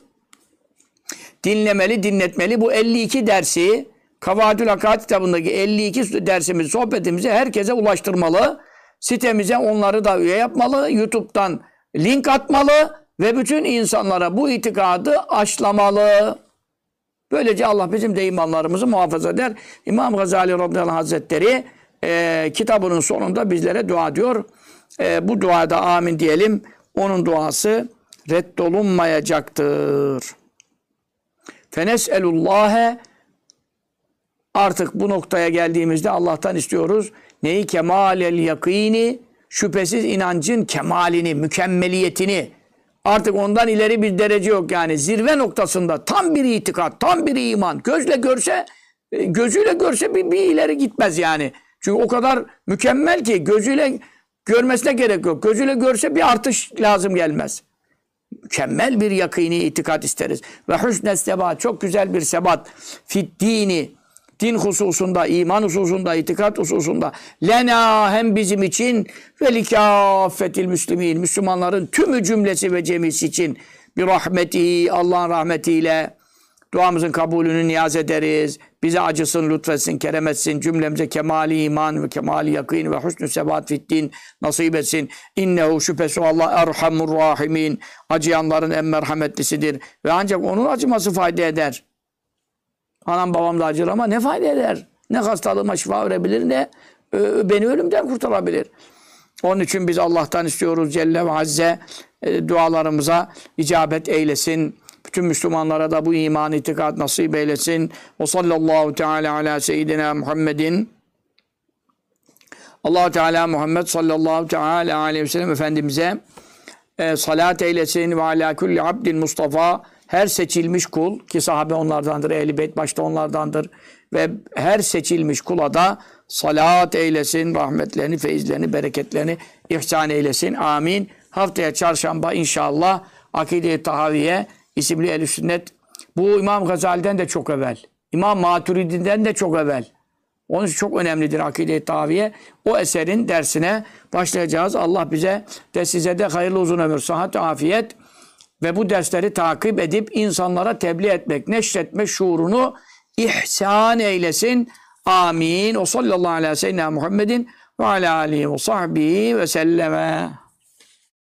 Speaker 1: dinlemeli, dinletmeli. Bu 52 dersi Kavadül Hakat kitabındaki 52 dersimizi, sohbetimizi herkese ulaştırmalı. Sitemize onları da üye yapmalı. YouTube'dan link atmalı ve bütün insanlara bu itikadı aşlamalı. Böylece Allah bizim de imanlarımızı muhafaza eder. İmam Gazali Radıyallahu Hazretleri e, kitabının sonunda bizlere dua diyor. E, bu duada amin diyelim. Onun duası reddolunmayacaktır. Fenes'elullâhe artık bu noktaya geldiğimizde Allah'tan istiyoruz. Neyi? Kemalel yakini, şüphesiz inancın kemalini, mükemmeliyetini. Artık ondan ileri bir derece yok yani. Zirve noktasında tam bir itikat, tam bir iman. Gözle görse, e, gözüyle görse bir, bir ileri gitmez yani. Çünkü o kadar mükemmel ki gözüyle görmesine gerek yok. Gözüyle görse bir artış lazım gelmez mükemmel bir yakini itikat isteriz. Ve husne sebat, çok güzel bir sebat. Fit dini, din hususunda, iman hususunda, itikat hususunda. Lena hem bizim için ve likâffetil müslimin, Müslümanların tümü cümlesi ve cemisi için bir rahmeti, Allah'ın rahmetiyle duamızın kabulünü niyaz ederiz. Bize acısın, lütfetsin, kerem etsin. Cümlemize kemali iman ve kemali yakin ve husnü sebat fiddin nasip etsin. İnnehu şüphesi Allah erhamur rahimin. Acıyanların en merhametlisidir. Ve ancak onun acıması fayda eder. Anam babam da acır ama ne fayda eder? Ne hastalığıma şifa verebilir ne beni ölümden kurtarabilir. Onun için biz Allah'tan istiyoruz Celle ve Azze e, dualarımıza icabet eylesin. Bütün Müslümanlara da bu iman itikat nasip eylesin. Ve sallallahu teala ala seyyidina Muhammedin. allah Teala Muhammed sallallahu teala aleyhi ve sellem Efendimiz'e e, salat eylesin ve ala kulli abdin Mustafa her seçilmiş kul ki sahabe onlardandır, ehl beyt başta onlardandır ve her seçilmiş kula da salat eylesin, rahmetlerini, feyizlerini, bereketlerini ihsan eylesin. Amin. Haftaya çarşamba inşallah Akide-i Tahaviye isimli el sünnet bu İmam Gazali'den de çok evvel. İmam Maturidi'den de çok evvel. Onun için çok önemlidir Akide-i Tahaviye. O eserin dersine başlayacağız. Allah bize de size de hayırlı uzun ömür, sıhhat, afiyet ve bu dersleri takip edip insanlara tebliğ etmek, neşretmek şuurunu ihsan eylesin. Amin. O sallallahu aleyhi ve sellem Muhammedin ve ala alihi ve sahbihi ve selleme.